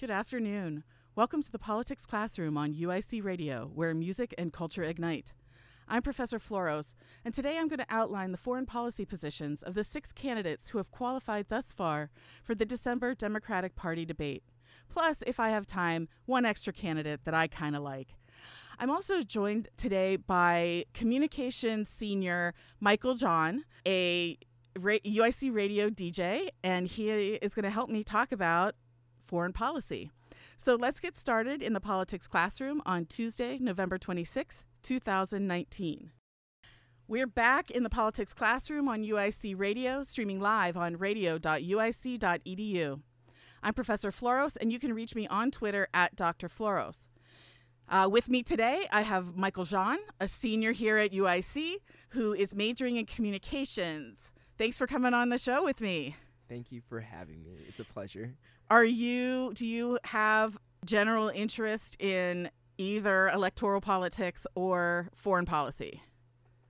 Good afternoon. Welcome to the Politics Classroom on UIC Radio, where music and culture ignite. I'm Professor Floros, and today I'm going to outline the foreign policy positions of the six candidates who have qualified thus far for the December Democratic Party debate. Plus, if I have time, one extra candidate that I kind of like. I'm also joined today by communication senior Michael John, a UIC radio DJ, and he is going to help me talk about foreign policy. So let's get started in the politics classroom on Tuesday, November 26, 2019. We're back in the politics classroom on UIC Radio, streaming live on radio.uic.edu. I'm Professor Floros, and you can reach me on Twitter at Dr. Floros. Uh, with me today, I have Michael Jean, a senior here at UIC, who is majoring in communications. Thanks for coming on the show with me. Thank you for having me. It's a pleasure. Are you, do you have general interest in either electoral politics or foreign policy?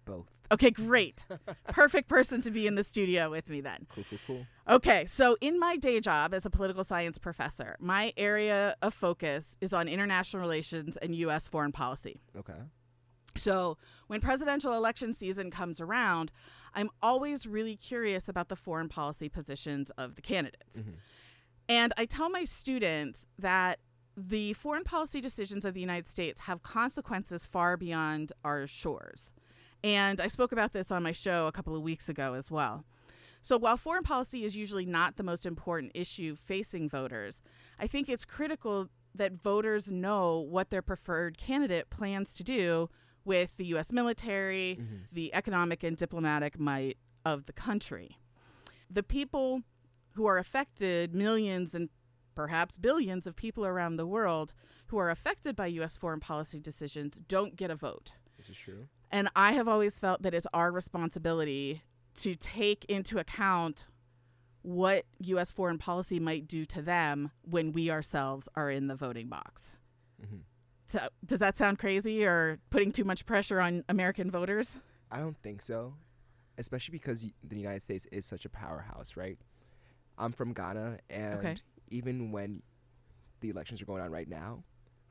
Both. Okay, great. Perfect person to be in the studio with me then. Cool, cool, cool. Okay, so in my day job as a political science professor, my area of focus is on international relations and U.S. foreign policy. Okay. So when presidential election season comes around, I'm always really curious about the foreign policy positions of the candidates. Mm-hmm. And I tell my students that the foreign policy decisions of the United States have consequences far beyond our shores. And I spoke about this on my show a couple of weeks ago as well. So while foreign policy is usually not the most important issue facing voters, I think it's critical that voters know what their preferred candidate plans to do with the U.S. military, mm-hmm. the economic and diplomatic might of the country. The people who are affected, millions and perhaps billions of people around the world who are affected by U.S. foreign policy decisions, don't get a vote. This is true. And I have always felt that it's our responsibility to take into account what U.S. foreign policy might do to them when we ourselves are in the voting box. Mm-hmm. So, does that sound crazy or putting too much pressure on American voters? I don't think so, especially because the United States is such a powerhouse, right? I'm from Ghana, and okay. even when the elections are going on right now,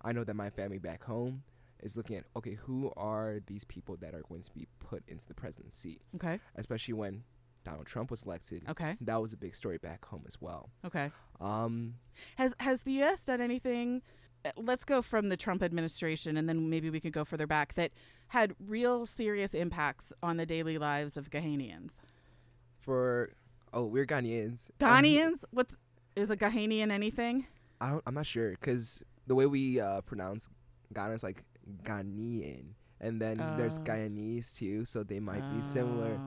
I know that my family back home is looking at okay, who are these people that are going to be put into the presidency? Okay. Especially when Donald Trump was elected. Okay. That was a big story back home as well. Okay. Um, has has the U.S. done anything uh, let's go from the Trump administration and then maybe we could go further back that had real serious impacts on the daily lives of Ghanaians. For oh, we're Ghanaians. Ghanaians? What's is a Ghanaian anything? I don't, I'm not sure because the way we uh, pronounce Ghana is like Ghanaian, and then uh, there's oh. Guyanese too, so they might uh, be similar.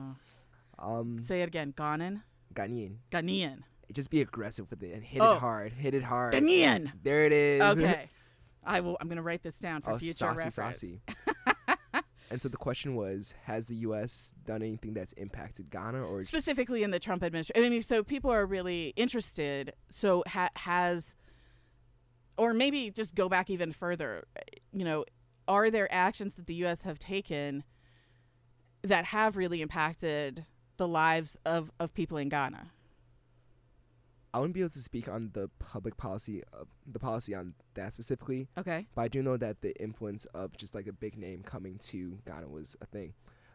Oh. Um, Say it again. Ghanan. Ghanaian. Ghanaian just be aggressive with it and hit oh. it hard. Hit it hard. Ghanaian. There it is. Okay. I will. I'm going to write this down for oh, future saucy, reference. Saucy. And so the question was: Has the U.S. done anything that's impacted Ghana, or specifically in the Trump administration? I mean, so people are really interested. So ha- has, or maybe just go back even further. You know, are there actions that the U.S. have taken that have really impacted the lives of of people in Ghana? I wouldn't be able to speak on the public policy, uh, the policy on that specifically. Okay. But I do know that the influence of just like a big name coming to Ghana was a thing.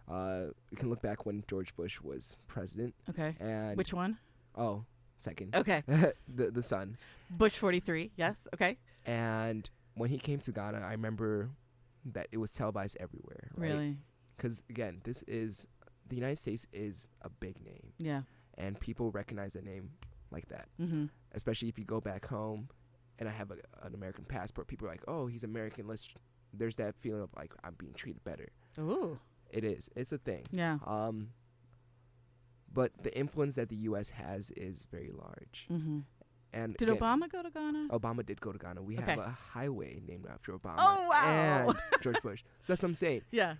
Uh, we can look back when George Bush was president. Okay. And which one? Oh, second. Okay. the the son. Bush forty three. Yes. Okay. And when he came to Ghana, I remember that it was televised everywhere. Right? Really? Because again, this is the United States is a big name. Yeah. And people recognize that name like that. Mm-hmm. Especially if you go back home, and I have a, an American passport. People are like, "Oh, he's American. Let's." Tr-. There's that feeling of like I'm being treated better. Ooh. It is. It's a thing. Yeah. Um. But the influence that the U.S. has is very large. Mm-hmm. And did again, Obama go to Ghana? Obama did go to Ghana. We okay. have a highway named after Obama. Oh wow! And George Bush. So that's what I'm saying. Yeah.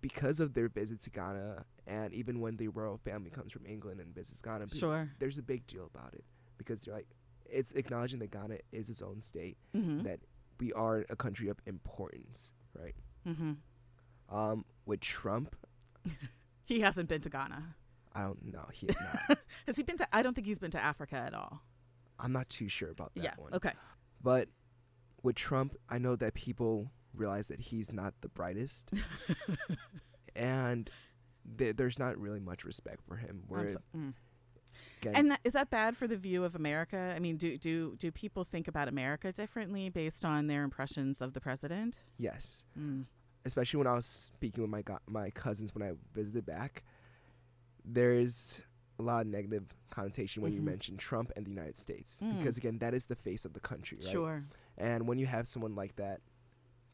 Because of their visit to Ghana, and even when the royal family comes from England and visits Ghana, sure. there's a big deal about it because they're like it's acknowledging that Ghana is its own state, mm-hmm. that we are a country of importance, right? Mm-hmm. Um, with Trump, he hasn't been to Ghana. I don't know. He has not. Has he been to? I don't think he's been to Africa at all. I'm not too sure about that yeah, one. Okay. But with Trump, I know that people realize that he's not the brightest, and th- there's not really much respect for him. Where So, mm. And that, is that bad for the view of America? I mean, do do do people think about America differently based on their impressions of the president? Yes, mm. especially when I was speaking with my go- my cousins when I visited back. There's a lot of negative connotation when mm-hmm. you mention Trump and the United States mm. because again, that is the face of the country, right? Sure. And when you have someone like that,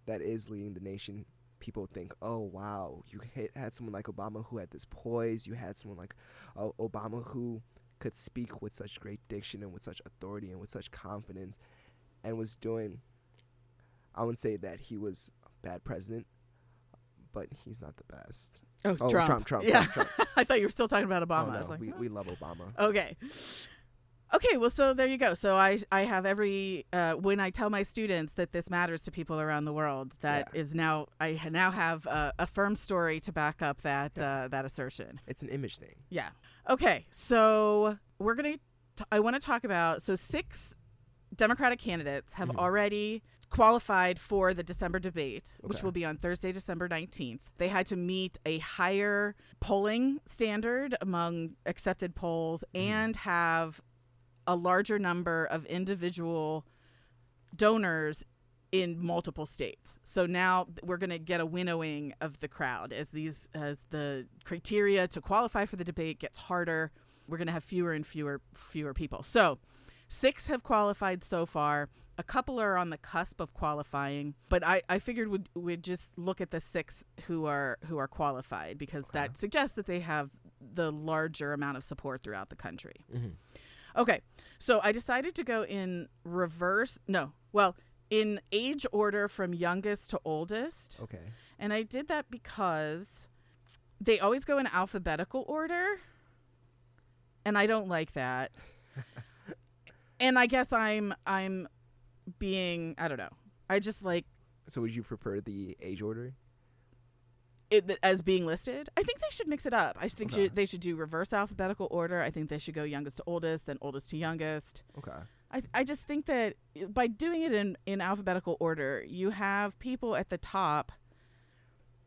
that is leading the nation, people think, oh wow, you had someone like Obama who had this poise. You had someone like uh, Obama who could speak with such great diction and with such authority and with such confidence and was doing I wouldn't say that he was a bad president, but he's not the best. Oh, oh Trump. Trump, Trump, yeah. Trump, Trump. I thought you were still talking about Obama. Oh, no, like, we, oh. we love Obama. Okay. Okay, well, so there you go. So I I have every uh, when I tell my students that this matters to people around the world, that Yeah. is now I now have a, a firm story to back up that uh, that assertion. It's an image thing. Yeah. Okay, so we're gonna. T- I want to talk about so six Democratic candidates have Mhm. already qualified for the December debate, which will be on Thursday, December 19th. They had to meet a higher polling standard among accepted polls Mhm. and have a larger number of individual donors in multiple states. So now we're going to get a winnowing of the crowd as these as the criteria to qualify for the debate gets harder. We're going to have fewer and fewer fewer people. So, six have qualified so far. A couple are on the cusp of qualifying, but I, I figured we'd, we'd just look at the six who are who are qualified because Okay. that suggests that they have the larger amount of support throughout the country. Mm-hmm. Okay, so I decided to go in reverse. No, well, in age order from youngest to oldest. Okay. And I did that because they always go in alphabetical order. And I don't like that. and I guess I'm I'm being I don't know. I just like So would you prefer the age order? It as being listed. I think they should mix it up. I think Okay. should, they should do reverse alphabetical order. I think they should go youngest to oldest, then oldest to youngest. Okay. I, I just think that by doing it in, in alphabetical order, you have people at the top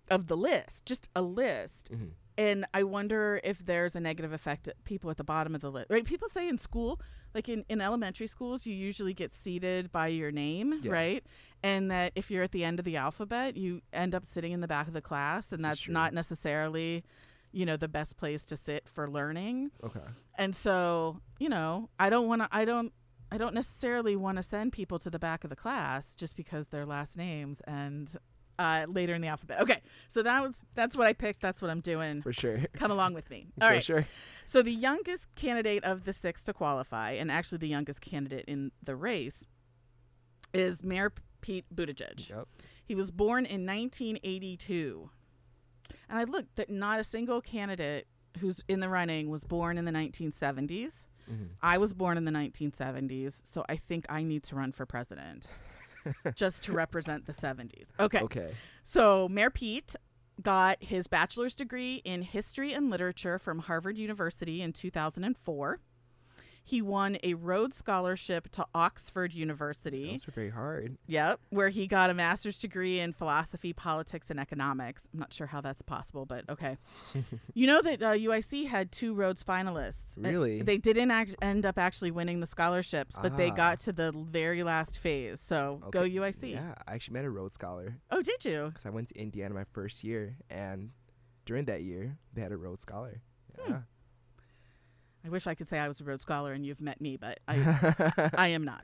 of the list, just a list. Mm-hmm. And I wonder if there's a negative effect at people at the bottom of the list. Right? People say in school, like in, in elementary schools, you usually get seated by your name, Yeah. right? And that if you're at the end of the alphabet, you end up sitting in the back of the class, and This that's not necessarily, you know, the best place to sit for learning Okay. and so you know i don't want to i don't i don't necessarily want to send people to the back of the class just because their last names and uh, later in the alphabet okay so that was that's what i picked that's what i'm doing For sure. come along with me all For right sure. so the youngest candidate of the six to qualify and actually the youngest candidate in the race is mayor pete buttigieg Yep. he was born in 1982. And I looked that not a single candidate who's in the running was born in the 1970s. Mm-hmm. I was born in the 1970s, so I think I need to run for president just to represent the 70s. Okay. Okay. So, Mayor Pete got his bachelor's degree in history and literature from Harvard University in 2004. He won a Rhodes Scholarship to Oxford University. Those are very hard. Yep, where he got a master's degree in philosophy, politics, and economics. I'm not sure how that's possible, but okay. you know that uh, UIC had two Rhodes finalists. Really? they didn't act- end up actually winning the scholarships, but they Ah. got to the very last phase. So go UIC. Yeah, I actually met a Rhodes Scholar Oh, did you? because I went to Indiana my first year, and during that year, they had a Rhodes Scholar. Hmm. I wish I could say I was a Rhodes Scholar and you've met me, but I I am not.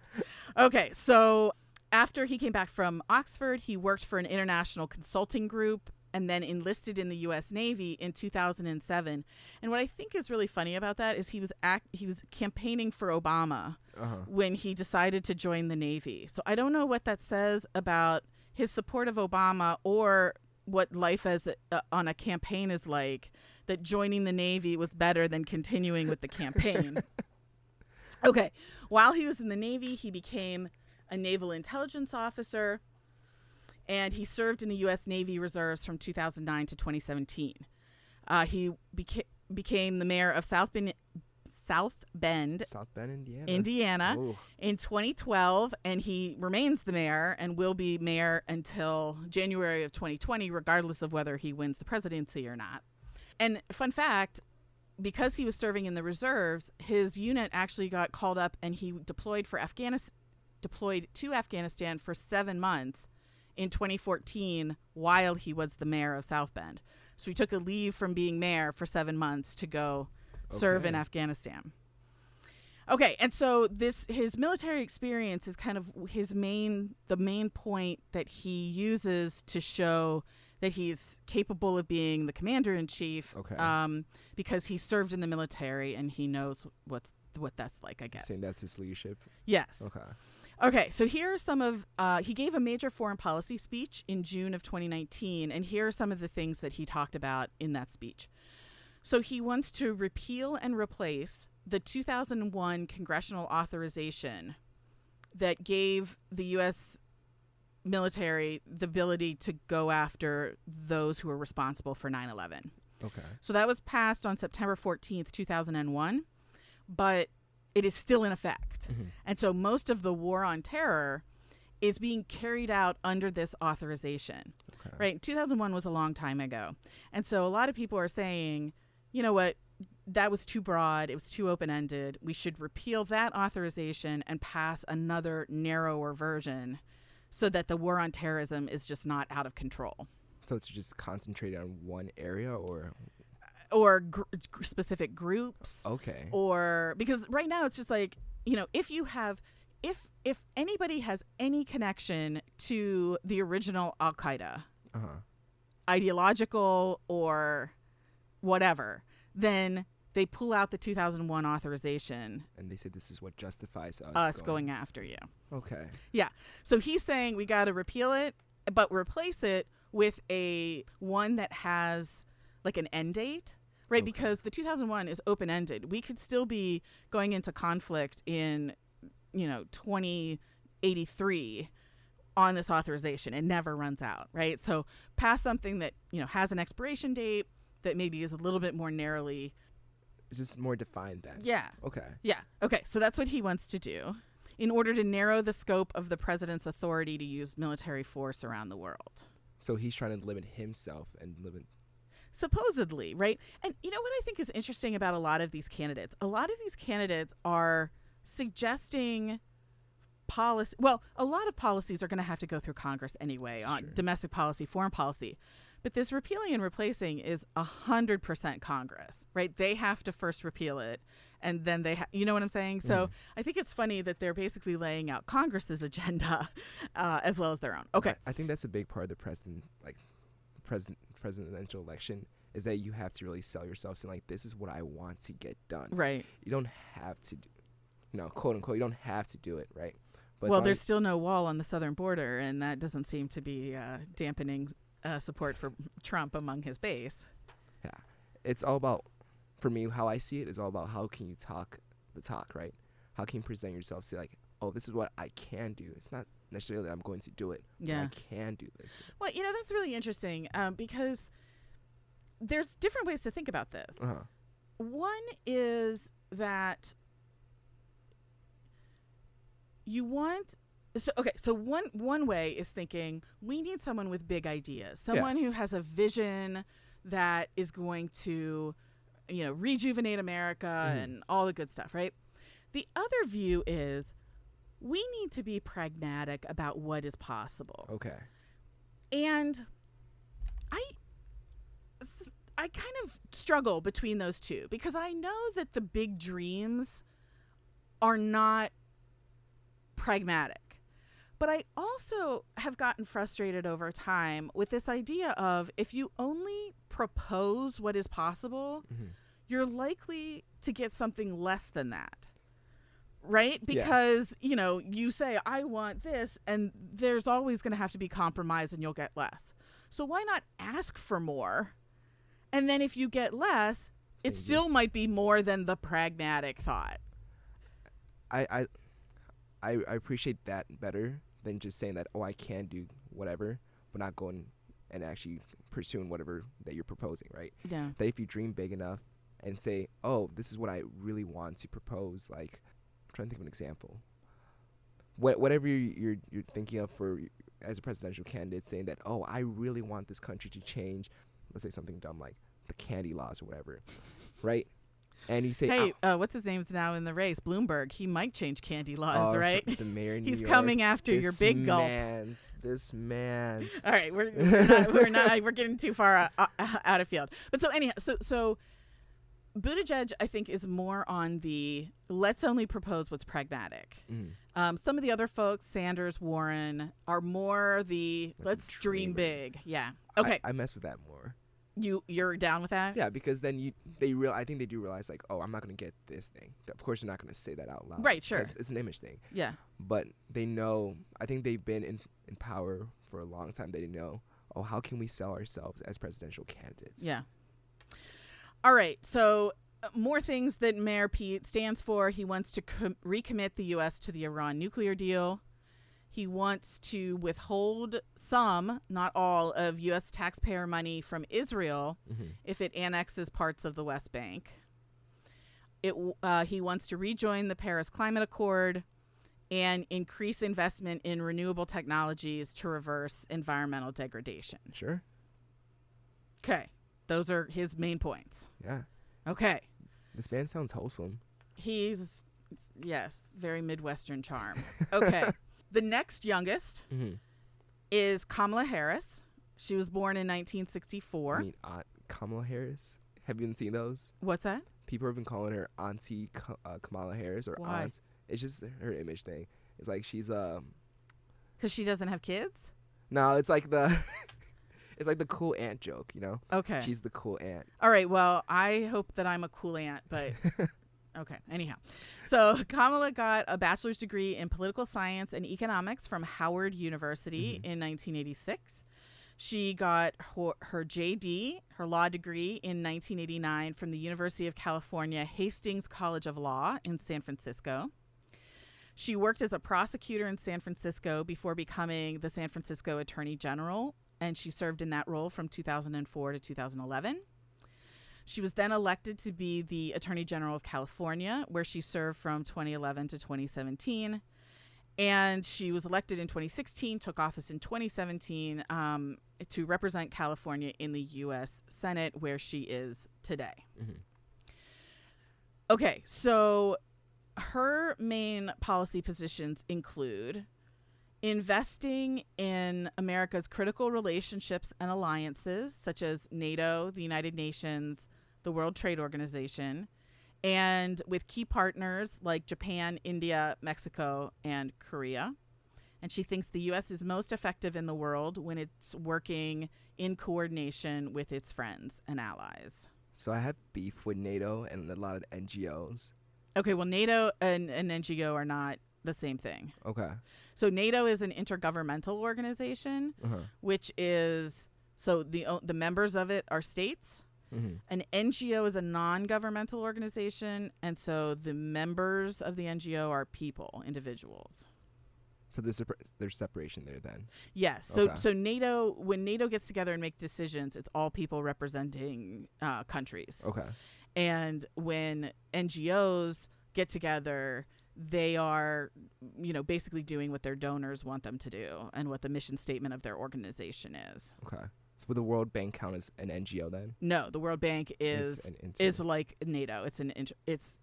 Okay, so after he came back from Oxford, he worked for an international consulting group and then enlisted in the U.S. Navy in 2007. And what I think is really funny about that is he was act- he was campaigning for Obama uh-huh. when he decided to join the Navy. So I don't know what that says about his support of Obama or what life as a, uh, on a campaign is like. That joining the Navy was better than continuing with the campaign. okay, while he was in the Navy, he became a naval intelligence officer, and he served in the U.S. Navy Reserves from 2009 to 2017. Uh, he beca- became the mayor of South Bend. South Bend, South Bend, Indiana. Indiana, Ooh. in 2012, and he remains the mayor and will be mayor until January of 2020, regardless of whether he wins the presidency or not. And fun fact because he was serving in the reserves, his unit actually got called up and he deployed for Afghanistan, deployed to Afghanistan for seven months in 2014 while he was the mayor of South Bend. So he took a leave from being mayor for seven months to go serve in Afghanistan. Okay, and so this his military experience is kind of his main the main point that he uses to show that he's capable of being the commander in chief. Okay. Um, because he served in the military and he knows what's what that's like. I guess. Saying that's his leadership. Yes. Okay. Okay, so here are some of uh, he gave a major foreign policy speech in June of 2019, and here are some of the things that he talked about in that speech. So he wants to repeal and replace the 2001 congressional authorization that gave the U.S. military the ability to go after those who were responsible for 9/11. Okay. So that was passed on September 14th, 2001, but it is still in effect. Mhm. And so most of the war on terror is being carried out under this authorization. Okay. Right? 2001 was a long time ago. And so a lot of people are saying, you know what? That was too broad. It was too open ended. We should repeal that authorization and pass another narrower version so that the war on terrorism is just not out of control. So it's just concentrated on one area, or Or gr- specific groups. okay. or because right now it's just like you know if you have if if anybody has any connection to the original Al Qaeda, Uh huh. ideological or whatever, then they pull out the 2001 authorization, And they say this is what justifies us, us going after you. Okay. Yeah. So he's saying we got to repeal it, but replace it with a one that has like an end date, right? Okay. Because the 2001 is open ended. We could still be going into conflict in, you know, 2083 on this authorization. It never runs out, right? So pass something that you know has an expiration date that maybe is a little bit more narrowly. It's just more defined then. Yeah, Okay. yeah. Okay, so that's what he wants to do in order to narrow the scope of the president's authority to use military force around the world. So he's trying to limit himself and limit. Supposedly, right? And you know what I think is interesting about a lot of these candidates? A lot of these candidates are suggesting policy. Well, a lot of policies are going to have to go through Congress anyway on Sure. domestic policy, foreign policy. But this repealing and replacing is 100% Congress, right? They have to first repeal it and then they ha- you know what I'm saying? So Mhm. I think it's funny that they're basically laying out Congress's agenda uh, as well as their own. Okay. I, I think that's a big part of the president, like, president presidential election, is that you have to really sell yourself, saying like, this is what I want to get done. Right. You don't have to, do, you know, quote unquote, you don't have to do it, right? But well, there's still no wall on the southern border, and that doesn't seem to be uh, dampening uh, support for Trump among his base. yeah, it's all about, for me, how I see it is all about how can you talk the talk, right? How can you present yourself, say like, oh, this is what I can do. It's not necessarily that I'm going to do it. but Yeah. I can do this. Well, you know that's really interesting um, because there's different ways to think about this. Uh huh. One is that you want so okay so one one way is thinking we need someone with big ideas someone who has a vision that is going to you know rejuvenate america Mhm. and all the good stuff right the other view is we need to be pragmatic about what is possible Okay. and I I kind of struggle between those two because I know that the big dreams are not pragmatic. But I also have gotten frustrated over time with this idea of if you only propose what is possible, hmm you're likely to get something less than that. Right? Yeah. Because, you know, you say, I want this, and there's always going to have to be compromise and you'll get less. So why not ask for more? And then if you get less, it still might be more than the pragmatic thought. I, I I I appreciate that better than just saying that oh I can do whatever, but not going and actually pursuing whatever that you're proposing, right? Yeah. That if you dream big enough and say, "Oh, this is what I really want to propose." Like, I'm trying to think of an example. What whatever you're, you're you're thinking of for as a presidential candidate, saying that, "Oh, I really want this country to change." Let's say something dumb like the candy laws or whatever, right? And you say, "Hey, uh, what's his name's now in the race? Bloomberg. He might change candy laws, oh, right? The mayor. He's New coming after your big gulp. Man's, this man. All right, we're we're not, we're, not, we're getting too far out, out of field. But so anyhow, so so Buttigieg, I think, is more on the let's only propose what's pragmatic. Mm. Um, some of the other folks, Sanders, Warren, are more the let's dream big. Yeah. Okay. I, I mess with that more. You you're down with that? Yeah, because then you they real I think they do realize like, oh, I'm not gonna get this thing. Of course, they're not gonna say that out loud. Right, sure. It's an image thing, Yeah. but they know. I think they've been in in power for a long time. They know. Oh, how can we sell ourselves as presidential candidates? Yeah. All right. So, uh, more things that Mayor Pete stands for. He wants to com- recommit the U.S. to the Iran nuclear deal. He wants to withhold some, not all, of U.S. taxpayer money from Israel Mhm. if it annexes parts of the West Bank. It, uh, he wants to rejoin the Paris Climate Accord and increase investment in renewable technologies to reverse environmental degradation. Sure. Okay. Those are his main points. Yeah. Okay. This man sounds wholesome. He's, yes, very Midwestern charm. Okay. the next youngest Mm-hmm. is Kamala Harris. She was born in 1964. I mean, Aunt Kamala Harris. Have you been seeing those? What's that? People have been calling her Auntie uh, Kamala Harris or Why? Aunt. It's just her image thing. It's like she's um. Because she doesn't have kids? No, it's like the. it's like the cool aunt joke, you know. Okay. She's the cool aunt. All right. Well, I hope that I'm a cool aunt, but okay. Anyhow, so Kamala got a bachelor's degree in political science and economics from Howard University mm-hmm. in 1986. She got her, her JD, her law degree, in 1989 from the University of California Hastings College of Law in San Francisco. She worked as a prosecutor in San Francisco before becoming the San Francisco Attorney General, and she served in that role from 2004 to 2011. She was then elected to be the Attorney General of California, where she served from 2011 to 2017. And she was elected in 2016, took office in 2017 um, to represent California in the U.S. Senate, where she is today. Mhm. Okay, so her main policy positions include investing in America's critical relationships and alliances, such as NATO, the United Nations, the World Trade Organization, and with key partners like Japan, India, Mexico, and Korea. And she thinks the U.S. is most effective in the world when it's working in coordination with its friends and allies. So I have beef with NATO and a lot of NGOs. Okay, well, NATO and, and NGO are not the same thing. Okay. So NATO is an intergovernmental organization, Uh huh. which is so the the members of it are states. Mm-hmm. An NGO is a non-governmental organization, and so the members of the NGO are people, individuals. So there's there's separation there then. Yes. So Okay. so NATO when NATO gets together and make decisions, it's all people representing uh, countries. Okay. And when NGOs get together, they are, you know, basically doing what their donors want them to do and what the mission statement of their organization is. Okay. Would the World Bank count as an NGO then? No, the World Bank is inter- is like NATO. It's an inter- it's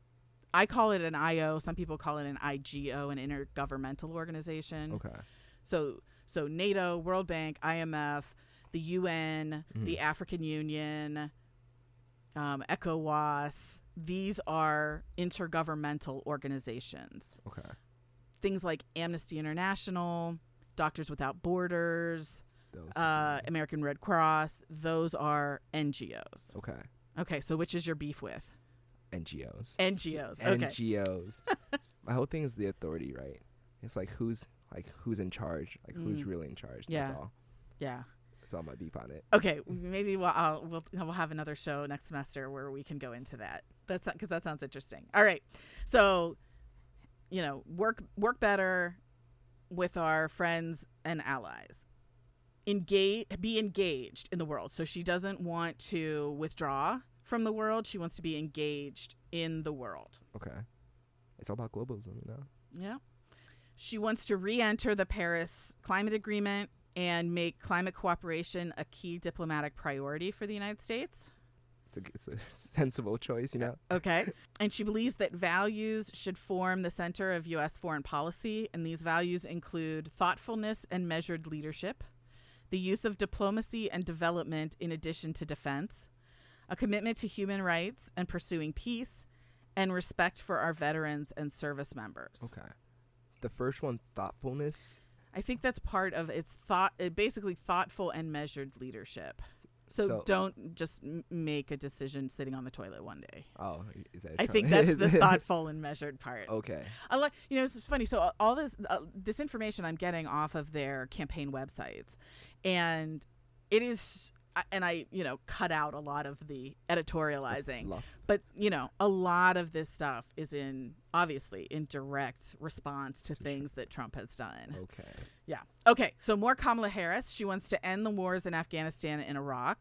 I call it an IO. Some people call it an IGO, an intergovernmental organization. okay. So so NATO, World Bank, IMF, the UN, the Mhm. African Union, um, ECOWAS. These are intergovernmental organizations. Okay. Things like Amnesty International, Doctors Without Borders, Those. uh, American Red Cross. Those are NGOs. okay. Okay, so which is your beef with? NGOs. NGOs. Okay. NGOs. My whole thing is the authority, right? It's like who's like who's in charge, like who's Mm. really in charge. Yeah. That's all. yeah. That's all my beef on it. Okay, maybe we'll I'll, we'll we'll have another show next semester where we can go into that. That's because that sounds interesting. All right, so you know, work work better with our friends and allies. Engage, be engaged in the world. So she doesn't want to withdraw from the world. She wants to be engaged in the world. Okay. It's all about globalism, you know? Yeah. She wants to re enter the Paris Climate Agreement and make climate cooperation a key diplomatic priority for the United States. It's a, it's a sensible choice, you know? Okay. and she believes that values should form the center of U.S. foreign policy, and these values include thoughtfulness and measured leadership, the use of diplomacy and development in addition to defense, a commitment to human rights and pursuing peace, and respect for our veterans and service members. Okay. The first one, thoughtfulness. I think that's part of its thought, it basically thoughtful and measured leadership. So, So- don't just m- make a decision sitting on the toilet one day. Oh, is that? I think that's the thoughtful and measured part. Okay. I like, you know, this is funny. So uh, all this, uh, this information I'm getting off of their campaign websites, and it is, and I, you know, cut out a lot of the editorializing, but you know, a lot of this stuff is in obviously in direct response to things that Trump has done. Okay. Yeah. Okay. So more Kamala Harris. She wants to end the wars in Afghanistan and Iraq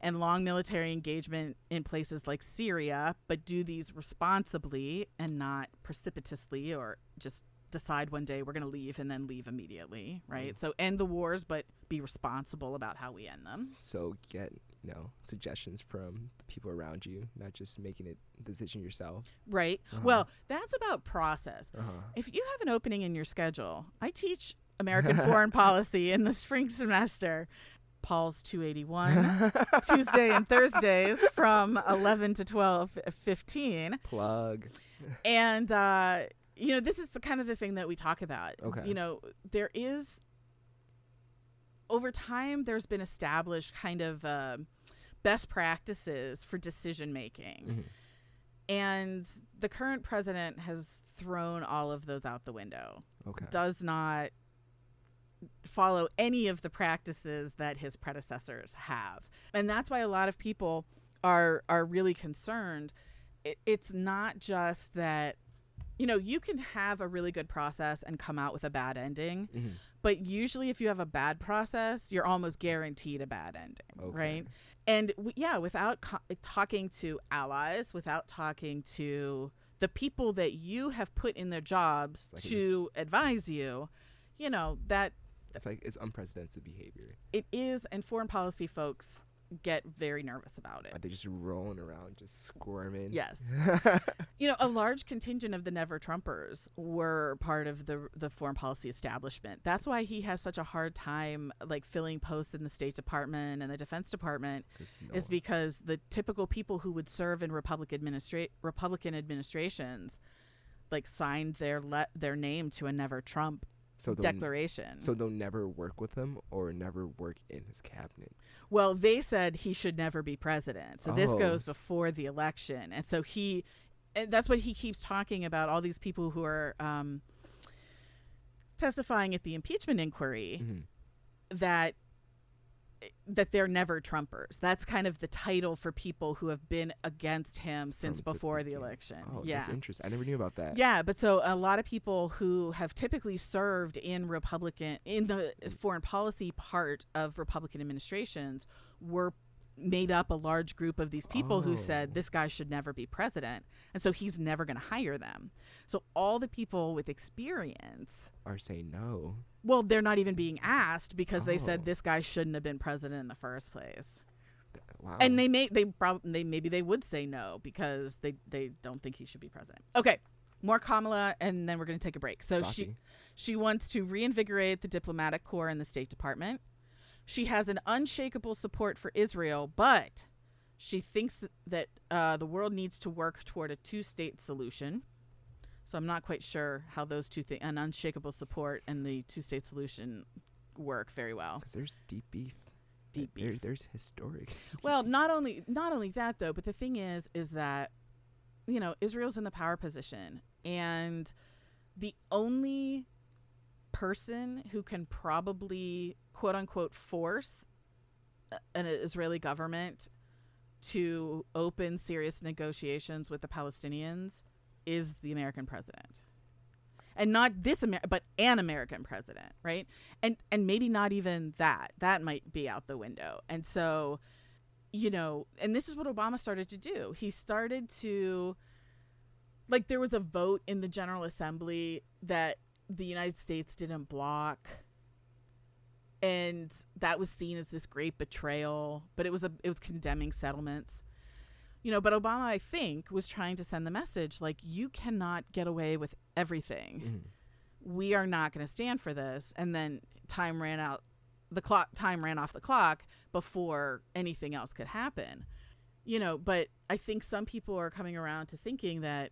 and long military engagement in places like Syria, but do these responsibly and not precipitously or just decide one day we're going to leave and then leave immediately, right? Mm. So end the wars, but be responsible about how we end them. So get you know suggestions from the people around you, not just making it a decision yourself. Right. Uh-huh. Well, that's about process. Uh huh. If you have an opening in your schedule, I teach American foreign policy in the spring semester. Paul's 281 Tuesday and Thursdays from 11 to 12 15 Plug. and uh you know this is the kind of the thing that we talk about Okay. you know there is over time there's been established kind of uh, best practices for decision making Mhm. and the current president has thrown all of those out the window Okay. does not follow any of the practices that his predecessors have. And that's why a lot of people are are really concerned. It, it's not just that you know, you can have a really good process and come out with a bad ending, Mhm. but usually if you have a bad process, you're almost guaranteed a bad ending, Okay. right? And w- yeah, without co- talking to allies, without talking to the people that you have put in their jobs like to advise you, you know, that It's like it's unprecedented behavior. it is, and foreign policy folks get very nervous about it. Are they just rolling around, just squirming? Yes. You know, a large contingent of the Never Trumpers were part of the the foreign policy establishment. That's why he has such a hard time like filling posts in the State Department and the Defense Department no is because the typical people who would serve in Republican administra- Republican administrations like signed their le- their name to a Never Trump so declaration. So they'll never work with him or never work in his cabinet. Well, they said he should never be president. So this Oh, goes before the election. And so he, and that's what he keeps talking about all these people who are um, testifying at the impeachment inquiry Mhm. that that they're never Trumpers. That's kind of the title for people who have been against him since From before the, beginning. election. Oh, yeah. that's interesting. I never knew about that. Yeah, but so a lot of people who have typically served in Republican in the foreign policy part of Republican administrations were made up a large group of these people who Oh. said this guy should never be president, and so he's never going to hire them. So all the people with experience, Are saying no. Well, they're not even being asked because they Oh. said this guy shouldn't have been president in the first place. Wow. And they may they probably they maybe they would say no because they they don't think he should be president. Okay, more Kamala, and then we're going to take a break. So she she wants to reinvigorate the diplomatic corps in the State Department. She has an unshakable support for Israel, but she thinks that, that uh, the world needs to work toward a two-state solution. So I'm not quite sure how those two things, an unshakable support and the two-state solution, work very well. Because there's deep beef. Deep There- beef. there's historic. Well, not only not only that though, but the thing is is that you know, Israel's in the power position and the only person who can probably quote unquote force an Israeli government to open serious negotiations with the Palestinians is the American president. And not this Amer- but an American president, right? And and maybe not even that. That might be out the window. And so you know, and this is what Obama started to do. He started to like there was a vote in the General Assembly that the United States didn't block and that was seen as this great betrayal, but it was a it was condemning settlements. You know, but Obama I think was trying to send the message like you cannot get away with everything. Mm-hmm. We are not going to stand for this and then time ran out the clock time ran off the clock before anything else could happen. You know, but I think some people are coming around to thinking that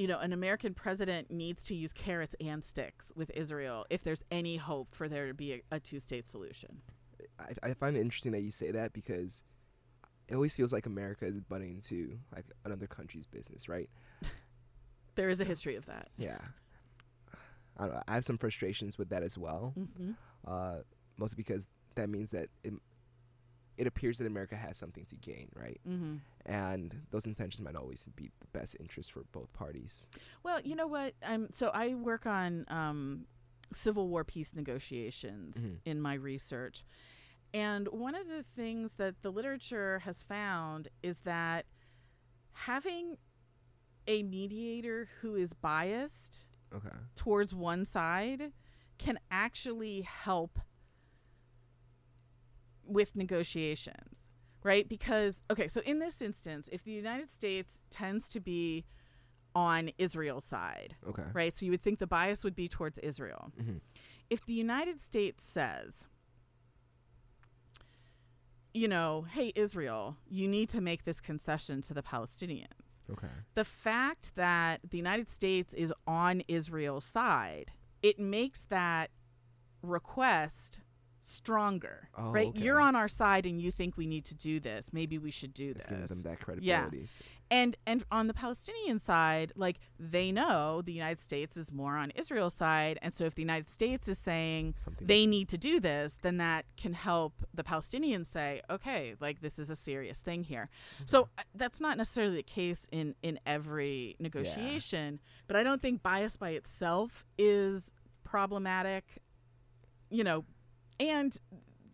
you know, an American president needs to use carrots and sticks with Israel if there's any hope for there to be a, a two state solution. I, I, find it interesting that you say that because it always feels like America is butting into like another country's business, right? there is a history of that. Yeah. I, know, I have some frustrations with that as well. Mm-hmm. Uh, mostly because that means that it, it appears that America has something to gain, right? Mm-hmm. And those intentions might always be the best interest for both parties. Well, you know what? I'm so I work on um, Civil War peace negotiations mm-hmm. in my research, and one of the things that the literature has found is that having a mediator who is biased okay. towards one side can actually help with negotiations, right? Because, okay, so in this instance, if the United States tends to be on Israel's side, okay, right? So you would think the bias would be towards Israel. Mm-hmm. If the United States says, you know, hey, Israel, you need to make this concession to the Palestinians. Okay. The fact that the United States is on Israel's side, it makes that request stronger, oh, right? Okay. You're on our side, and you think we need to do this. Maybe we should do it's this. Giving them that credibility. Yeah. And and on the Palestinian side, like they know the United States is more on Israel's side, and so if the United States is saying Something they need to do this, then that can help the Palestinians say, okay, like this is a serious thing here. Mm-hmm. So uh, that's not necessarily the case in in every negotiation, yeah. but I don't think bias by itself is problematic. You know, and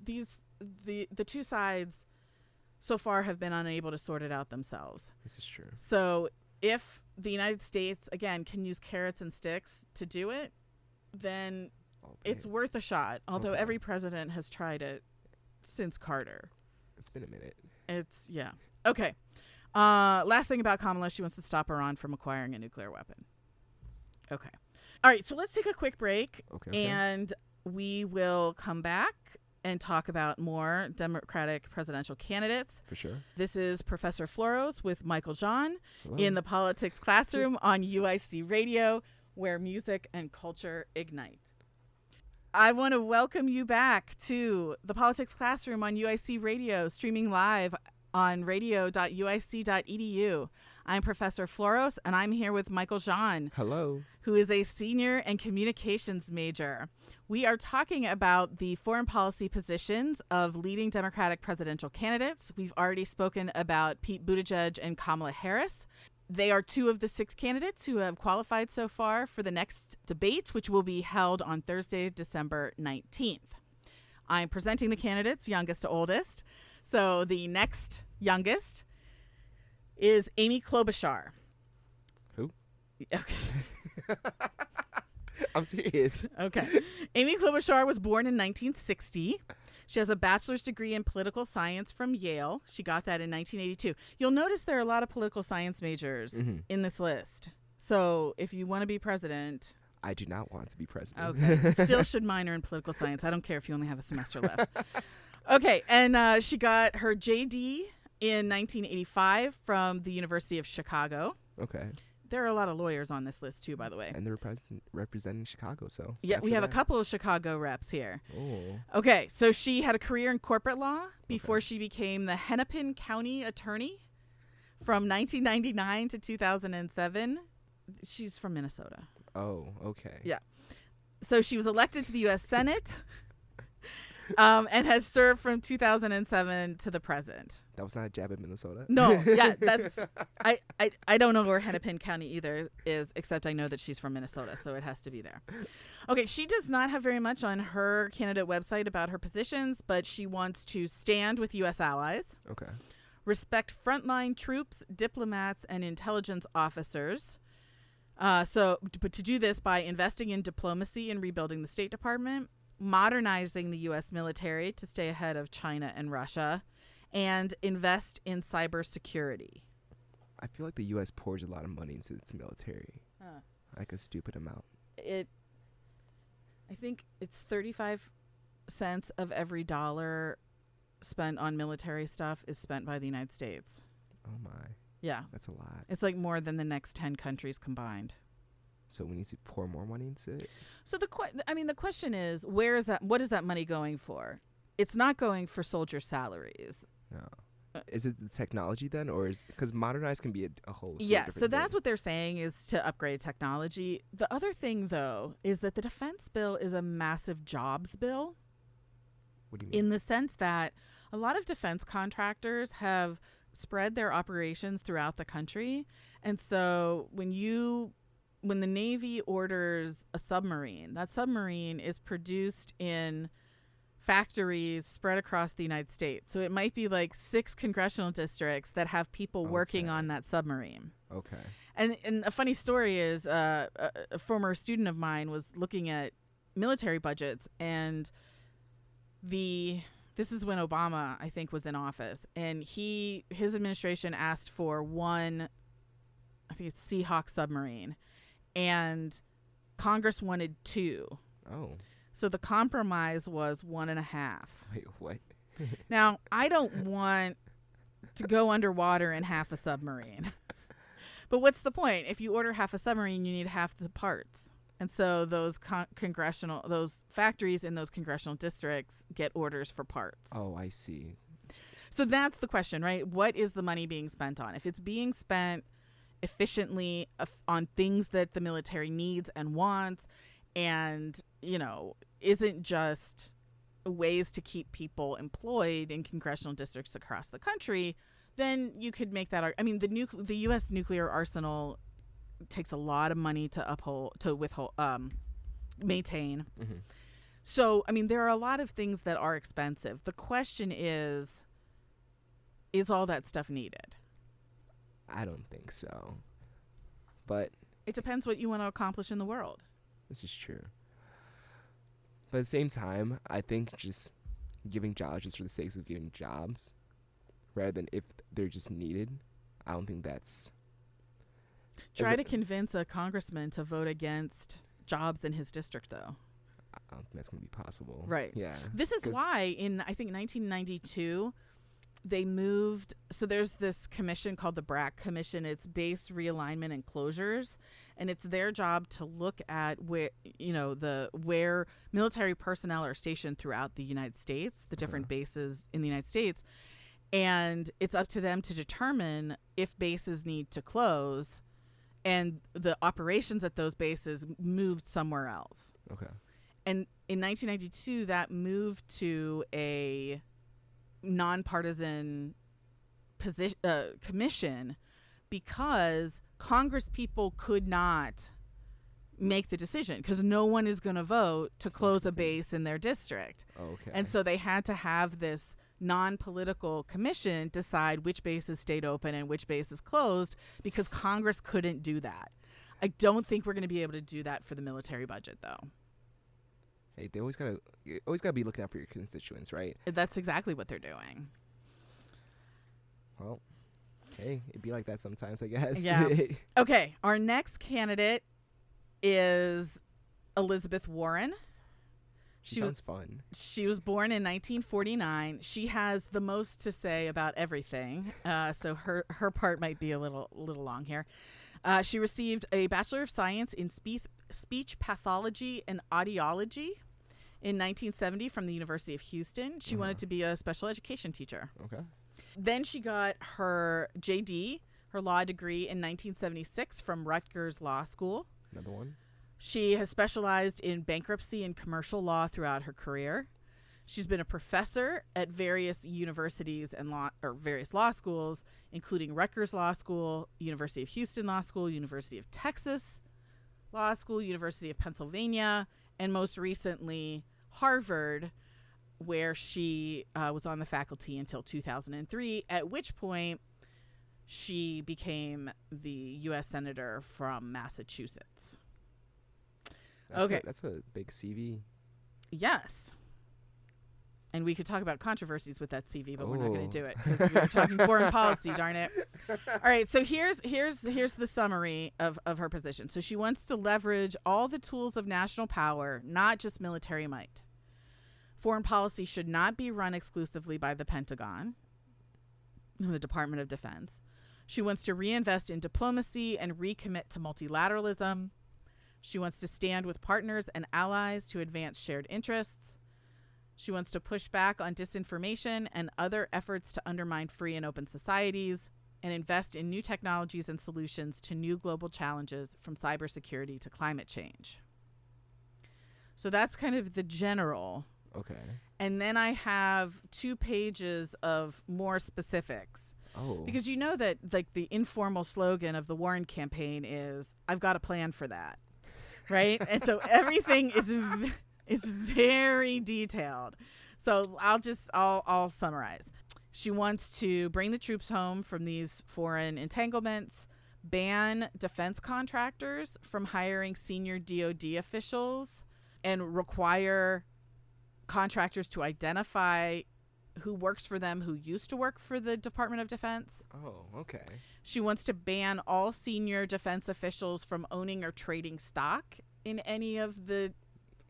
these the the two sides so far have been unable to sort it out themselves. This is true. So if the United States again can use carrots and sticks to do it, then it's worth a shot. Although okay. every president has tried it since Carter. It's been a minute. It's yeah. Okay. Uh, last thing about Kamala, she wants to stop Iran from acquiring a nuclear weapon. Okay. All right, so let's take a quick break. Okay, okay. And we will come back and talk about more Democratic presidential candidates. For sure. This is Professor Floros with Michael John Hello. in the politics classroom on UIC Radio, where music and culture ignite. I want to welcome you back to the politics classroom on UIC Radio, streaming live on radio.uic.edu. I'm Professor Floros, and I'm here with Michael Jean. Hello. Who is a senior and communications major. We are talking about the foreign policy positions of leading Democratic presidential candidates. We've already spoken about Pete Buttigieg and Kamala Harris. They are two of the six candidates who have qualified so far for the next debate, which will be held on Thursday, December 19th. I'm presenting the candidates, youngest to oldest. So the next youngest is Amy Klobuchar. Who? Okay. I'm serious. Okay. Amy Klobuchar was born in 1960. She has a bachelor's degree in political science from Yale. She got that in 1982. You'll notice there are a lot of political science majors mm-hmm. in this list. So if you want to be president, I do not want to be president. Okay. Still should minor in political science. I don't care if you only have a semester left. Okay. And uh, she got her JD in 1985 from the University of Chicago. Okay. There are a lot of lawyers on this list too, by the way. And they're represent, representing Chicago, so yeah, we have that. a couple of Chicago reps here. Oh. Okay, so she had a career in corporate law before okay. she became the Hennepin County Attorney from 1999 to 2007. She's from Minnesota. Oh, okay. Yeah. So she was elected to the U.S. Senate um, and has served from 2007 to the present. That was not a jab at Minnesota. No, yeah, that's I, I I don't know where Hennepin County either is, except I know that she's from Minnesota, so it has to be there. Okay, she does not have very much on her candidate website about her positions, but she wants to stand with U.S. allies. Okay. Respect frontline troops, diplomats, and intelligence officers. Uh, so, but to do this by investing in diplomacy and rebuilding the State Department, modernizing the U.S. military to stay ahead of China and Russia, and invest in cybersecurity. I feel like the U.S. pours a lot of money into its military, Huh. like a stupid amount. It, I think it's 35 cents of every dollar spent on military stuff is spent by the United States. Oh my, Yeah. that's a lot. It's like more than the next 10 countries combined. So we need to pour more money into it. So the que- I mean the question is where is that what is that money going for? It's not going for soldier salaries. No. Is it the technology then, or is because modernized can be a, a whole? Yeah, so that's thing. what they're saying is to upgrade technology. The other thing though is that the defense bill is a massive jobs bill What do you mean? in the sense that a lot of defense contractors have spread their operations throughout the country. And so when you when the Navy orders a submarine, that submarine is produced in factories spread across the United States. So it might be like six congressional districts that have people working on that submarine. okay. And and a funny story is uh, a, a former student of mine was looking at military budgets and the this is when Obama I think was in office and he his administration asked for one I think it's Seahawk submarine and Congress wanted two. Oh, So the compromise was one and a half. wait, what? Now, I don't want to go underwater in half a submarine. But what's the point? If you order half a submarine, you need half the parts. And so those con- congressional those factories in those congressional districts get orders for parts. Oh, I see. So that's the question, right? What is the money being spent on? If it's being spent efficiently on things that the military needs and wants and, you know, isn't just ways to keep people employed in congressional districts across the country, then you could make that I mean, the nucle- the US nuclear arsenal takes a lot of money to uphold to withhold um maintain. Mhm. So, I mean, there are a lot of things that are expensive. The question is is all that stuff needed? I don't think so. But It depends what you want to accomplish in the world. this is true. But at the same time, I think just giving jobs just for the sake of giving jobs, rather than if they're just needed, I don't think that's. Try to convince a congressman to vote against jobs in his district, though. I don't think that's gonna be possible. Right. Yeah. This is why in I think 1992 they moved so there's this commission called the BRAC commission. It's base realignment and closures and it's their job to look at where you know the where military personnel are stationed throughout the United States the different uh-huh. bases in the United States and it's up to them to determine if bases need to close and the operations at those bases moved somewhere else. Okay. and in 1992 that moved to a nonpartisan position uh, commission because congress people could not make the decision because no one is going to vote to close a base in their district. Okay. and so they had to have this non-political commission decide which bases stayed open and which bases closed because congress couldn't do that. I don't think we're going to be able to do that for the military budget though hey, they always gotta you always gotta be looking out for your constituents, right? That's exactly what they're doing. Well, hey, it'd be like that sometimes, I guess. Yeah. Okay, our next candidate is Elizabeth Warren. she, She was- sounds fun. She was born in 1949. She has the most to say about everything, uh, so her her part might be a little little long here. Uh, she received a Bachelor of Science in Speech, speech Pathology and Audiology in 1970 from the University of Houston. She wanted Uh-huh. to be a special education teacher. Okay. Then she got her JD, her law degree in 1976 from Rutgers Law School. Another one. She has specialized in bankruptcy and commercial law throughout her career. She's been a professor at various universities and law or various law schools, including Rutgers Law School, University of Houston Law School, University of Texas Law School, University of Pennsylvania, and most recently Harvard, where she uh, was on the faculty until 2003, at which point she became the U.S. Senator from Massachusetts. That's okay. A, that's a big CV. Yes. And we could talk about controversies with that CV, but oh. we're not going to do oh. it because we're talking foreign policy. Darn it! All right, so here's here's here's the summary of of her position. So she wants to leverage all the tools of national power, not just military might. Foreign policy should not be run exclusively by the Pentagon, the Department of Defense. She wants to reinvest in diplomacy and recommit to multilateralism. She wants to stand with partners and allies to advance shared interests. She wants to push back on disinformation and other efforts to undermine free and open societies and invest in new technologies and solutions to new global challenges from cybersecurity to climate change. So that's kind of the general. Okay. And then I have two pages of more specifics. Oh. Because you know that like the informal slogan of the Warren campaign is I've got a plan for that right? and so everything is is very detailed. So I'll just I'll I'll summarize. She wants to bring the troops home from these foreign entanglements, ban defense contractors from hiring senior DoD officials, and require contractors to identify who works for them who used to work for the Department of Defense. Oh, okay. She wants to ban all senior defense officials from owning or trading stock in any of the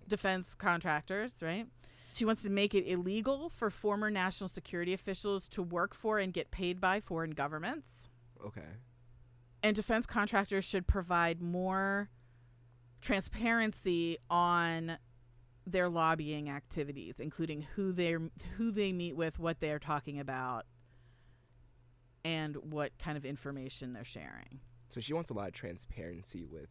defense contractors, right? She wants to make it illegal for former national security officials to work for and get paid by foreign governments. Okay. And defense contractors should provide more transparency on their lobbying activities, including who they who they meet with, what they're talking about, and what kind of information they're sharing. So she wants a lot of transparency with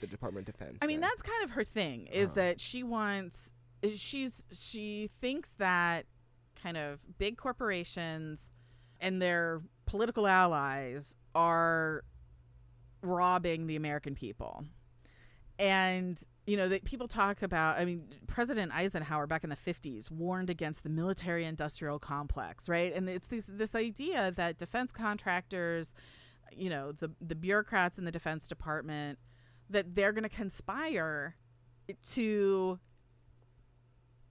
the Department of Defense. I mean, that's kind of her thing is uh-huh. that she wants she's she thinks that kind of big corporations and their political allies are robbing the American people. And you know that people talk about i mean president eisenhower back in the 50s warned against the military industrial complex right and it's this, this idea that defense contractors you know the the bureaucrats in the defense department that they're going to conspire to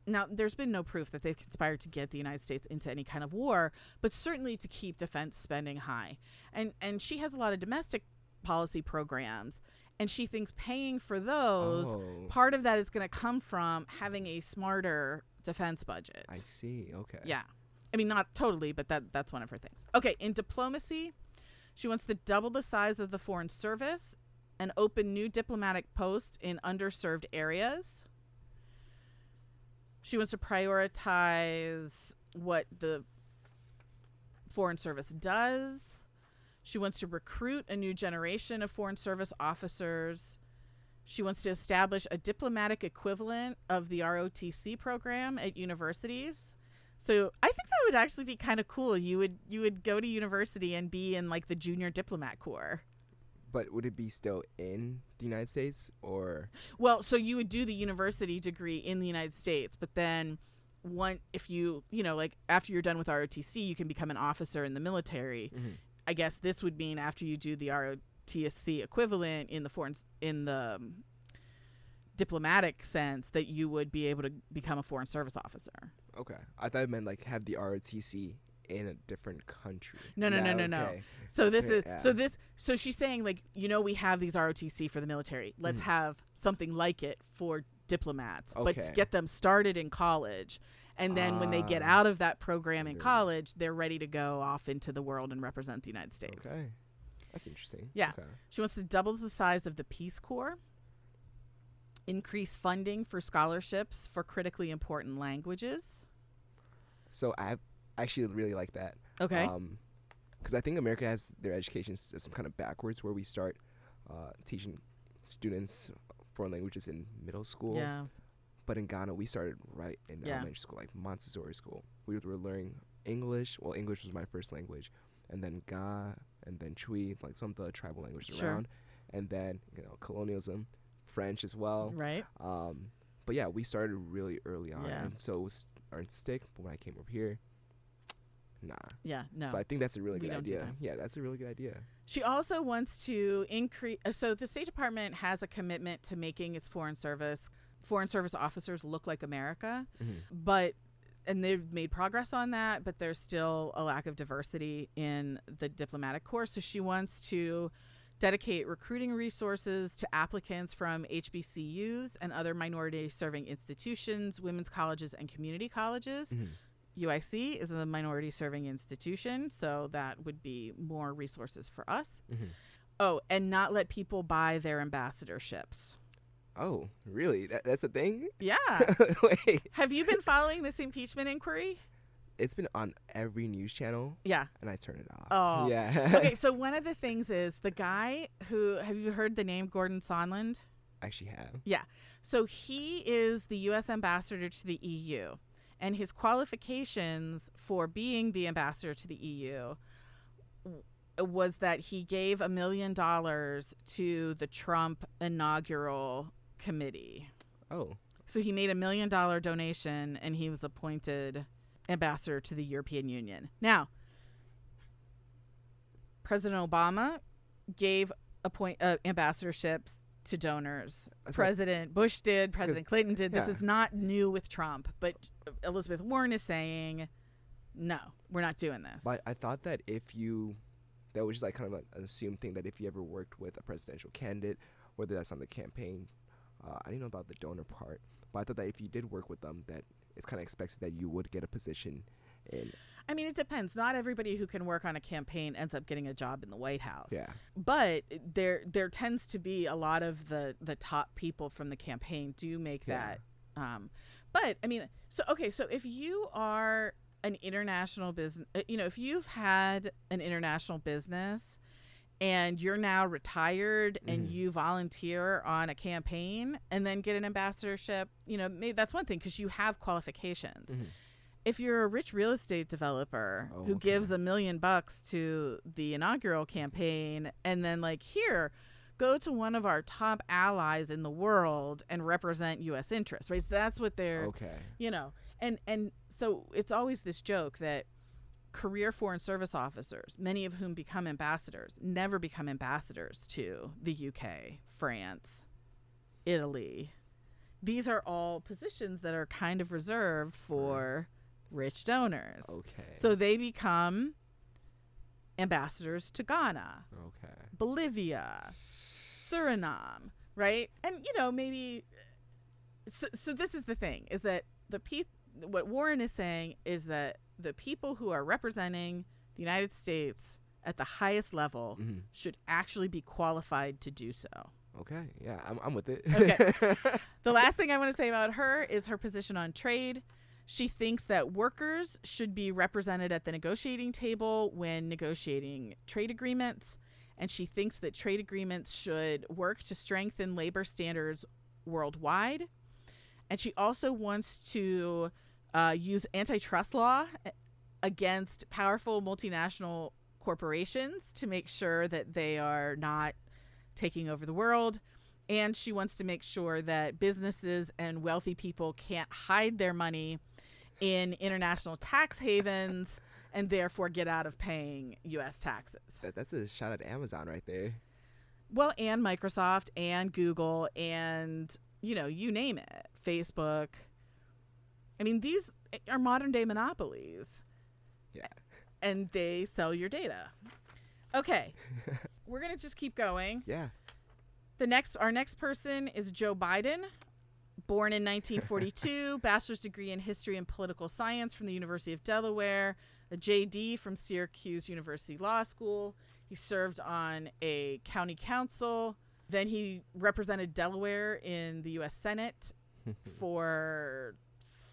now there's been no proof that they've conspired to get the United States into any kind of war, but certainly to keep defense spending high. And and she has a lot of domestic policy programs and she thinks paying for those oh. part of that is going to come from having a smarter defense budget. I see. Okay. Yeah. I mean not totally, but that that's one of her things. Okay, in diplomacy, she wants to double the size of the foreign service and open new diplomatic posts in underserved areas. She wants to prioritize what the Foreign Service does. She wants to recruit a new generation of Foreign Service officers. She wants to establish a diplomatic equivalent of the ROTC program at universities. So I think that would actually be kind of cool. You would you would go to university and be in like the junior diplomat corps but would it be still in the United States or? Well, so you would do the university degree in the United States, but then one if you you know like after you're done with ROTC, you can become an officer in the military. Mm-hmm. I guess this would mean after you do the ROTC equivalent in the foreign in the um, diplomatic sense that you would be able to become a foreign service officer. Okay, I thought it meant like have the ROTC in a different country. No, no, no, no, no. So this is yeah. so this so she's saying like you know we have these ROTC for the military. Let's mm. have something like it for diplomats, okay. but get them started in college. And then uh, when they get ah. out of that program in college, they're ready to go off into the world and represent the United States. Okay. That's interesting. Yeah. Okay. She wants to double the size of the Peace Corps, increase funding for scholarships for critically important languages. So I I actually really like that. Okay. Um, because I think America has their education system kind of backwards, where we start uh, teaching students foreign languages in middle school. Yeah. But in Ghana, we started right in Yeah. elementary school, like Montessori school. We were learning English. Well, English was my first language, and then Ga, and then Twi, like some of the tribal languages Sure. around, and then you know colonialism, French as well. Right. Um, but yeah, we started really early on, Yeah. and so it was to stick. But when I came over here, nah. Yeah. No. So I think that's a really we good idea. that. Yeah, that's a really good idea. She also wants to increase. Uh, so the State Department has a commitment to making its foreign service foreign service officers look like America, mm-hmm. but and they've made progress on that. But there's still a lack of diversity in the diplomatic corps. So she wants to dedicate recruiting resources to applicants from HBCUs and other minority serving institutions, women's colleges, and community colleges. Mm-hmm. UIC is a minority serving institution, so that would be more resources for us. Mhm. Oh, and not let people buy their ambassadorships. Oh, really? That, that's a thing? Yeah. Wait, Have you been following this impeachment inquiry? it's been on every news channel, Yeah. and I turn it off. Oh. yeah. Okay, so one of the things is the guy who have you heard the name Gordon Sondland? I actually, have. Yeah. So he is the U.S. ambassador to the EU, and his qualifications for being the ambassador to the EU was that he gave a million dollars to the Trump inaugural committee. Oh, So he made a million dollar donation, and he was appointed ambassador to the European Union. Now, President Obama gave appoint uh, ambassadorships to donors. That's right. President Bush did. President Clinton did. This yeah. is not new with Trump, but Elizabeth Warren is saying, no, we're not doing this. but I thought that if you, that was just like kind of an assumed thing that if you ever worked with a presidential candidate, whether that's on the campaign, uh, I didn't know about the donor part, but I thought that if you did work with them, that it's kind of expected that you would get a position. I mean, it depends. Not everybody who can work on a campaign ends up getting a job in the White House. Yeah. but there there tends to be a lot of the the top people from the campaign do make Yeah. that um but i mean so okay so if you are an international business you know if you've had an international business and you're now retired and Mhm. you volunteer on a campaign and then get an ambassadorship you know maybe that's one thing because you have qualifications Mhm. If you're a rich real estate developer Oh, who okay. gives a million bucks to the inaugural campaign and then like here go to one of our top allies in the world and represent US interests right so that's what they're Okay. you know and and so it's always this joke that career foreign service officers many of whom become ambassadors never become ambassadors to the UK France Italy these are all positions that are kind of reserved for rich donors Okay. so they become ambassadors to Ghana okay. Bolivia, Suriname, right? And you know, maybe so so this is the thing is that the people what Warren is saying is that the people who are representing the United States at the highest level Mhm. should actually be qualified to do so. Okay. Yeah, I'm, I'm with it. Okay. The last thing I want to say about her is her position on trade. She thinks that workers should be represented at the negotiating table when negotiating trade agreements. And she thinks that trade agreements should work to strengthen labor standards worldwide. And she also wants to uh, use antitrust law against powerful multinational corporations to make sure that they are not taking over the world. And she wants to make sure that businesses and wealthy people can't hide their money in international tax havens and therefore get out of paying U.S. taxes. that, that's a shot at Amazon right there. Well, and Microsoft and Google and, you know, you name it, Facebook. I mean, these are modern day monopolies. Yeah. And they sell your data. Okay. We're going to just keep going. Yeah. The next, our next person is Joe Biden, born in 1942, bachelor's degree in history and political science from the University of Delaware, a JD from Syracuse University Law School. He served on a county council. Then he represented Delaware in the U.S. Senate for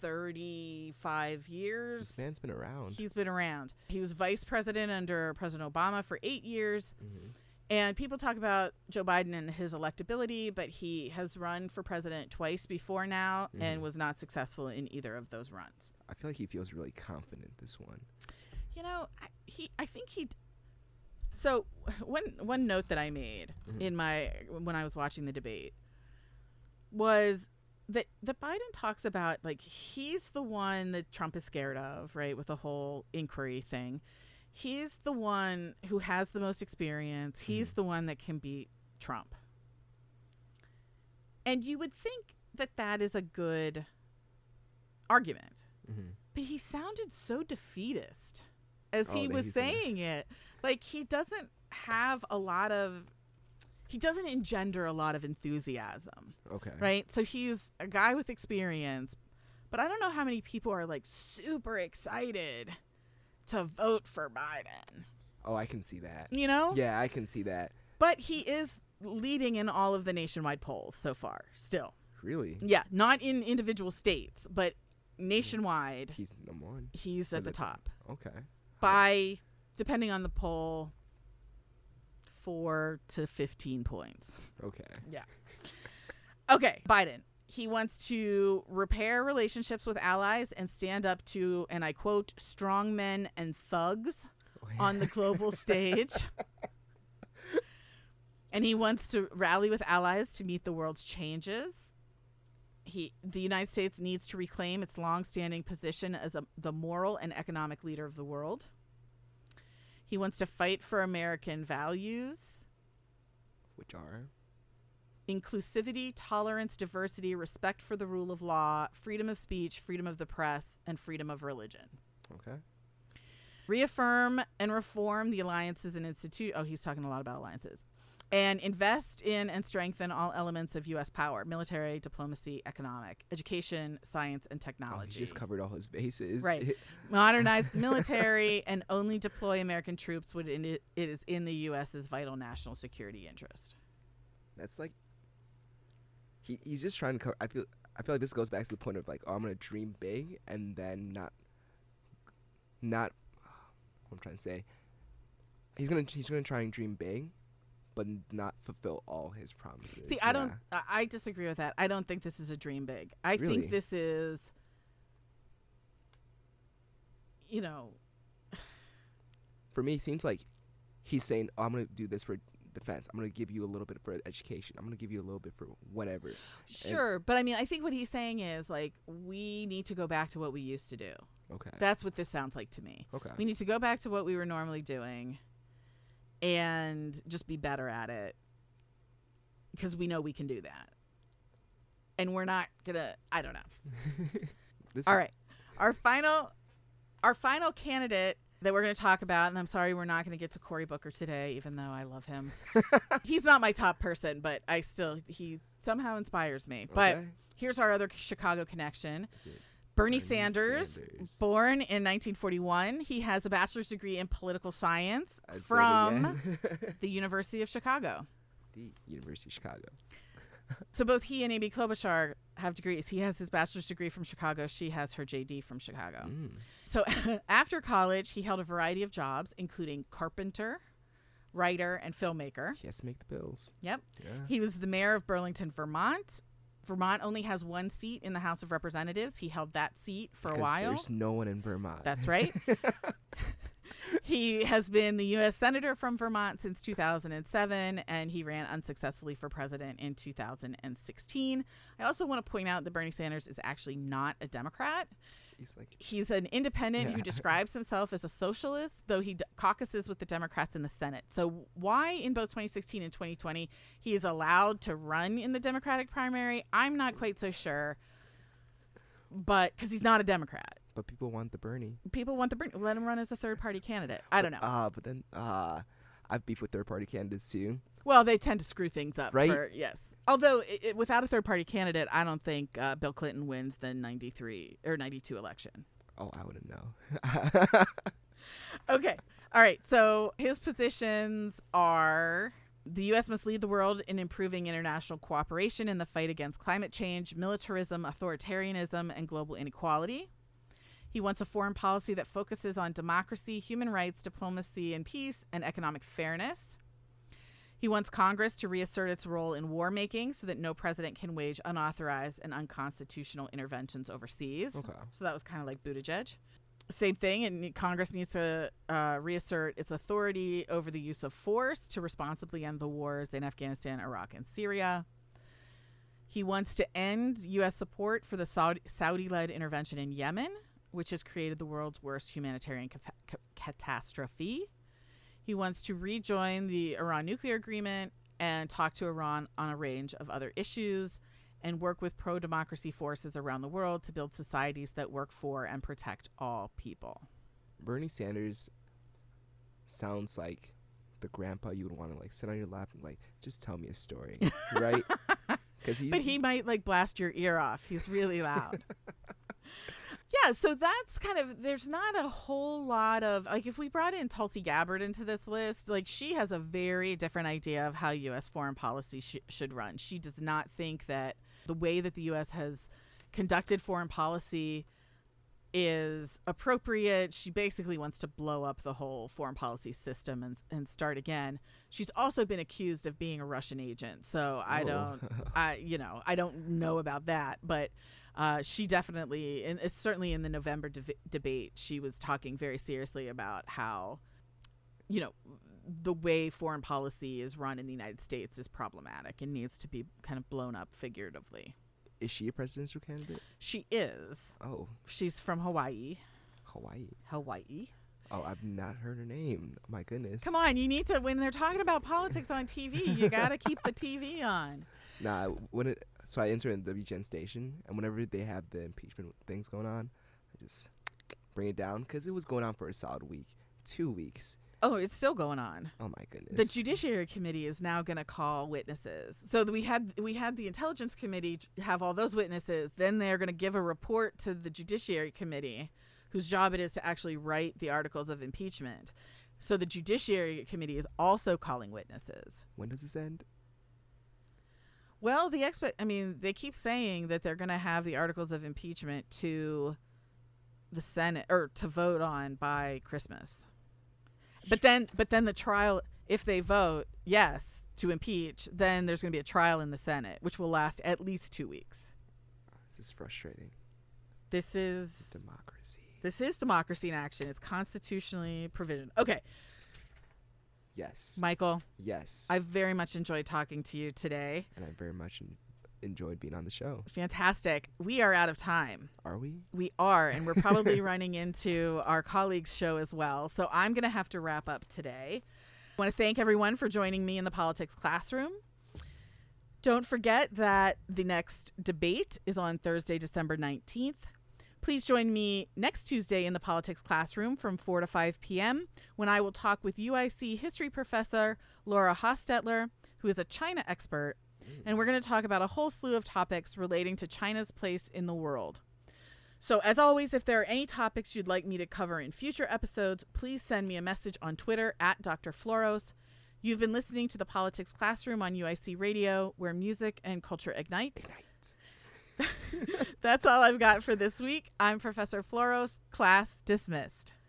35 years. This man's been around. He's been around. He was vice president under President Obama for eight years. Mhm. And people talk about Joe Biden and his electability, but he has run for president twice before now mm-hmm. and was not successful in either of those runs. I feel like he feels really confident this one. You know, I, he I think he so one one note that I made mm-hmm. in my when I was watching the debate was that that Biden talks about like he's the one that Trump is scared of, right, with the whole inquiry thing. He's the one who has the most experience. He's mm-hmm. the one that can beat Trump. And you would think that that is a good argument. Mm-hmm. But he sounded so defeatist as oh, he was saying it. Like he doesn't have a lot of he doesn't engender a lot of enthusiasm. Okay. Right? So he's a guy with experience, but I don't know how many people are like super excited to vote for Biden. Oh, I can see that. You know? Yeah, I can see that. But he is leading in all of the nationwide polls so far, still. Really? Yeah, not in individual states, but nationwide. He's number one. He's at the, the, top. Okay. By, depending on the poll, four to 15 points. Okay. Yeah. Okay, Biden. He wants to repair relationships with allies and stand up to, and I quote, strong men and thugs oh, on the global stage. and he wants to rally with allies to meet the world's changes. He, the United States needs to reclaim its long-standing position as a, the moral and economic leader of the world. He wants to fight for American values, which are inclusivity, tolerance, diversity, respect for the rule of law, freedom of speech, freedom of the press, and freedom of religion. Okay. Reaffirm and reform the alliances and institute. Oh, he's talking a lot about alliances and invest in and strengthen all elements of U.S. power military, diplomacy, economic, education, science, and technology. Oh, he just covered all his bases. Right. Modernize the military and only deploy American troops when it is in the U.S.'s vital national security interest. That's like. He, he's just trying to cover. I feel I feel like this goes back to the point of like, oh, I'm gonna dream big and then not, not. What I'm trying to say. He's gonna he's gonna try and dream big, but not fulfill all his promises. See, I yeah. don't. I disagree with that. I don't think this is a dream big. I really? think this is, you know. For me, it seems like he's saying, oh, "I'm going to do this for defense. I'm going to give you a little bit for education. I'm going to give you a little bit for whatever." Sure, and but I mean, I think what he's saying is like we need to go back to what we used to do. Okay. That's what this sounds like to me. Okay. We need to go back to what we were normally doing and just be better at it because we know we can do that. And we're not gonna. I don't know. All right, our final, our final candidate that we're going to talk about, and I'm sorry we're not going to get to Cory Booker today, even though I love him. He's not my top person, but I still he somehow inspires me. Okay. But here's our other Chicago connection. Bernie, Bernie Sanders, Sanders, born in 1941. He has a bachelor's degree in political science I from the University of Chicago. The University of Chicago. So both he and Amy Klobuchar have degrees. He has his bachelor's degree from Chicago. She has her JD from Chicago. Mm. So after college, he held a variety of jobs, including carpenter, writer, and filmmaker. He has to make the bills. Yep. Yeah. He was the mayor of Burlington, Vermont, Vermont only has one seat in the House of Representatives. He held that seat for because a while. There's no one in Vermont. That's right. he has been the U.S. Senator from Vermont since 2007, and he ran unsuccessfully for president in 2016. I also want to point out that Bernie Sanders is actually not a Democrat. He's like he's an independent yeah. who describes himself as a socialist, though he d- caucuses with the Democrats in the Senate. So why in both 2016 and 2020 he is allowed to run in the Democratic primary, I'm not quite so sure. But because he's not a Democrat. But people want the Bernie. People want the Bernie. Let him run as a third party candidate. I don't know. Ah, uh, but then uh, I've beef with third party candidates too. Well, they tend to screw things up, right? For, yes. Although it, it, without a third party candidate, I don't think uh, Bill Clinton wins the '93 or '92 election. Oh, I wouldn't know. okay. All right. So his positions are the U.S. must lead the world in improving international cooperation in the fight against climate change, militarism, authoritarianism, and global inequality. He wants a foreign policy that focuses on democracy, human rights, diplomacy and peace, and economic fairness. He wants Congress to reassert its role in war making so that no president can wage unauthorized and unconstitutional interventions overseas. Okay. So that was kind of like Buttigieg. Same thing, and Congress needs to uh, reassert its authority over the use of force to responsibly end the wars in Afghanistan, Iraq, and Syria. He wants to end U.S. support for the Saudi led intervention in Yemen, which has created the world's worst humanitarian ca- ca- catastrophe. He wants to rejoin the Iran nuclear agreement and talk to Iran on a range of other issues and work with pro democracy forces around the world to build societies that work for and protect all people. Bernie Sanders sounds like the grandpa you would want to like sit on your lap and like just tell me a story, right? Because but he might like blast your ear off. He's really loud. yeah, so that's kind of there's not a whole lot of like if we brought in Tulsi Gabbard into this list, like she has a very different idea of how U.S. foreign policy sh- should run. She does not think that the way that the U.S. has conducted foreign policy is appropriate. She basically wants to blow up the whole foreign policy system and and start again. She's also been accused of being a Russian agent. So I oh. don't I you know, I don't know about that, but uh, she definitely, and it's certainly in the November de- debate, she was talking very seriously about how, you know, the way foreign policy is run in the United States is problematic and needs to be kind of blown up figuratively. Is she a presidential candidate? She is. Oh. She's from Hawaii. Hawaii. Hawaii. Oh, I've not heard her name. My goodness. Come on, you need to when they're talking about politics on TV, you got to keep the TV on. Nah, when it so I enter in the WGN station, and whenever they have the impeachment things going on, I just bring it down because it was going on for a solid week, two weeks. Oh, it's still going on. Oh my goodness. The Judiciary Committee is now going to call witnesses. So we had we had the Intelligence Committee have all those witnesses. Then they're going to give a report to the Judiciary Committee, whose job it is to actually write the articles of impeachment. So the Judiciary Committee is also calling witnesses. When does this end? Well, the expect I mean, they keep saying that they're going to have the articles of impeachment to the Senate or to vote on by Christmas. But then but then the trial if they vote yes to impeach, then there's going to be a trial in the Senate which will last at least 2 weeks. This is frustrating. This is democracy. This is democracy in action. It's constitutionally provisioned. Okay. Yes. Michael. Yes. I've very much enjoyed talking to you today. And I very much enjoyed being on the show. Fantastic. We are out of time. Are we? We are, and we're probably running into our colleagues' show as well. So I'm going to have to wrap up today. I want to thank everyone for joining me in the politics classroom. Don't forget that the next debate is on Thursday, December 19th. Please join me next Tuesday in the politics classroom from 4 to 5 p.m. when I will talk with UIC history professor Laura Hostetler, who is a China expert, and we're going to talk about a whole slew of topics relating to China's place in the world. So, as always, if there are any topics you'd like me to cover in future episodes, please send me a message on Twitter at Dr. Floros. You've been listening to the Politics Classroom on UIC Radio, where music and culture ignite. ignite. That's all I've got for this week. I'm Professor Floros. Class dismissed.